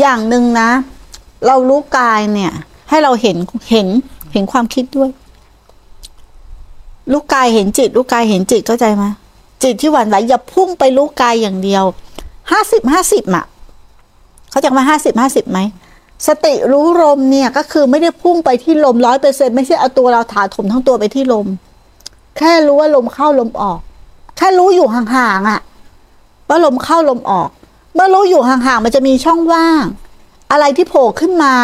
อย่างหนึ่งนะ เรารู้กายเนี่ย ให้เราเห็นเห็นเห็นความคิดด้วย รู้กายเห็นจิต รู้กายเห็นจิตเข้าใจไหมจิตที่หวั่นไหวอย่าพุ่งไปรู้กายอย่างเดียวห้าสิบห้าสิบอะเขาใจมาห้าสิบห้าสิบไหมสติรู้ลมเนี่ยก็คือไม่ได้พุ่งไปที่ลมร้อยเปอร์เซ็นไม่ใช่เอาตัวเราถาถมทั้งตัวไปที่ลม แค่รู้ว่าลมเข้าลมออก แค่รู้อยู่ห่างๆอะ ว่าลมเข้าลมออก เมื่อรู้อยู่ห่างๆมันจะมีช่องว่าง อะไรที่โผล่ขึ้นมา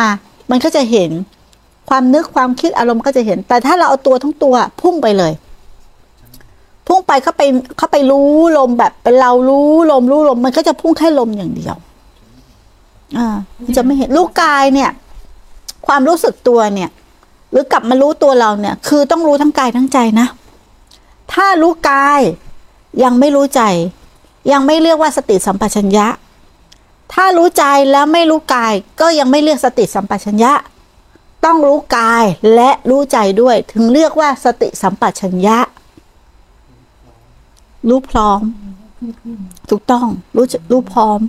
มันก็จะเห็นความนึกความคิดอารมณ์ก็จะเห็น แต่ถ้าเราเอาตัวทั้งตัวพุ่งไปเลย พุ่งไปเข้าไปเข้าไปรู้ลมแบบเป็นเรารู้ลมรู้ลม มันก็จะพุ่งแค่ลมอย่างเดียว อ่าจะไม่เห็นรู้กายเนี่ย ความรู้สึกตัวเนี่ย หรือกลับมารู้ตัวเราเนี่ย คือต้องรู้ทั้งกายทั้งใจนะ ถ้ารู้กายยังไม่รู้ใจ ยังไม่เรียกว่าสติสัมปชัญญะ ถ้ารู้ใจแล้วไม่รู้กาย ก็ยังไม่เรียกสติสัมปชัญญะ ต้องรู้กายและรู้ใจด้วย ถึงเรียกว่าสติสัมปชัญญะ รู้พร้อม ถูกต้อง รู้จะรู้พร้อม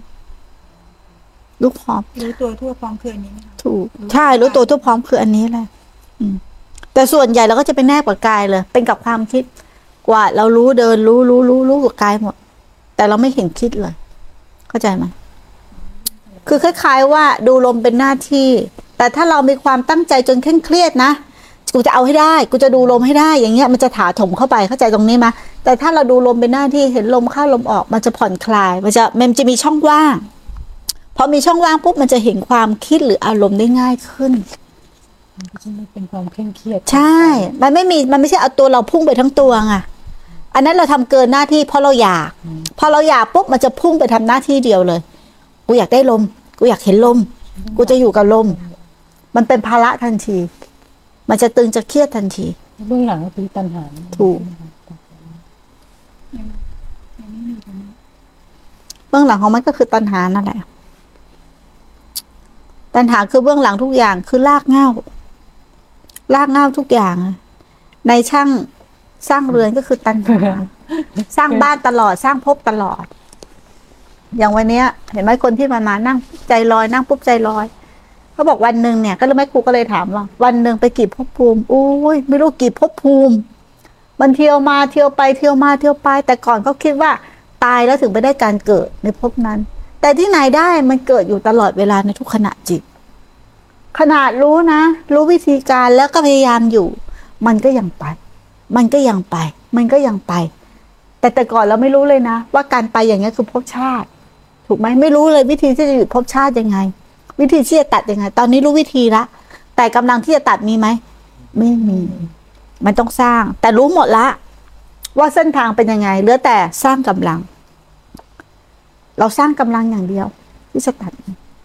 รู้พร้อม รู้ตัวทั่วพร้อมคืออันนี้ไหมคะถูก ใช่ รู้ตัวทุกพร้อมคืออันนี้แหละอืมแต่ส่วนใหญ่เราก็จะเป็นแนบกับกายเลย เป็นกับความคิด กว่า เรารู้เดินรู้รู้รู้รู้กับกายหมด แต่เราไม่เห็นคิดเลย เข้าใจไหม คือคล้ายๆ ว่าดูลมเป็นหน้าที่ แต่ถ้าเรามีความตั้งใจจนเคร่งเครียดนะ กูจะเอาให้ได้ กูจะดูลมให้ได้ อย่างเงี้ยมันจะถาถมเข้าไปเข้าใจตรงนี้ไหมแต่ถ้าเราดูลมเป็นหน้าที่เห็นลมเข้าลมออก มันจะผ่อนคลาย มันจะมันจะมีช่องว่างพอมีช่องว่างปุ๊บมันจะเห็นความคิดหรืออารมณ์ได้ง่ายขึ้นมันก็จะไม่เป็นความเคร่งเครียด ใช่ มันไม่มี มันไม่ใช่เอาตัวเราพุ่งไปทั้งตัวไงอันนั้นเราทำเกินหน้าที่เพราะเราอยาก พอเราอยากปุ๊บมันจะพุ่งไปทำหน้าที่เดียวเลย กูอยากได้ลม กูอยากเห็นลม กูจะอยู่กับลม มันเป็นภาระทันที มันจะตึงจะเครียดทันทีเบื้องหลังก็คือตัณหาถูกเบื้องหลังของมันก็คือตัณหานั่นแหละ ตัณหาคือเบื้องหลังทุกอย่างคือรากเหง้ารากเหง้าทุกอย่าง ในช่างสร้างเรือนก็คือตัณหา สร้างบ้านตลอดสร้างภพตลอด อย่างวันเนี้ย เห็นไหมคนที่มามานั่งใจลอยนั่งปุ๊บใจลอยเขาบอกวันหนึ่งเนี่ยก็เลยแม่ครูก็เลยถามว่า วันหนึ่งไปกี่ภพภูมิอุ้ยไม่รู้กี่ภพภูมิ มันเที่ยวมาเที่ยวไปเที่ยวมาเที่ยวไป แต่ก่อนเขาคิดว่าตายแล้วถึงไปได้การเกิดในภพนั้น แต่ที่ไหนได้มันเกิดอยู่ตลอดเวลาในทุกขณะจิต ขนาดรู้นะ รู้วิธีการแล้วก็พยายามอยู่ มันก็ยังไป มันก็ยังไป มันก็ยังไป แต่แต่ก่อนเราไม่รู้เลยนะ ว่าการไปอย่างนี้คือภพชาติ ถูกไหมไม่รู้เลยวิธีที่จะหยุดภพชาติยังไง วิธีที่จะตัดยังไง ตอนนี้รู้วิธีละแต่กำลังที่จะตัดมีไหมไม่มี มันต้องสร้าง แต่รู้หมดละ ว่าเส้นทางเป็นยังไงเหลือแต่สร้างกำลัง เราสร้างกำลังอย่างเดียว ที่จะตัด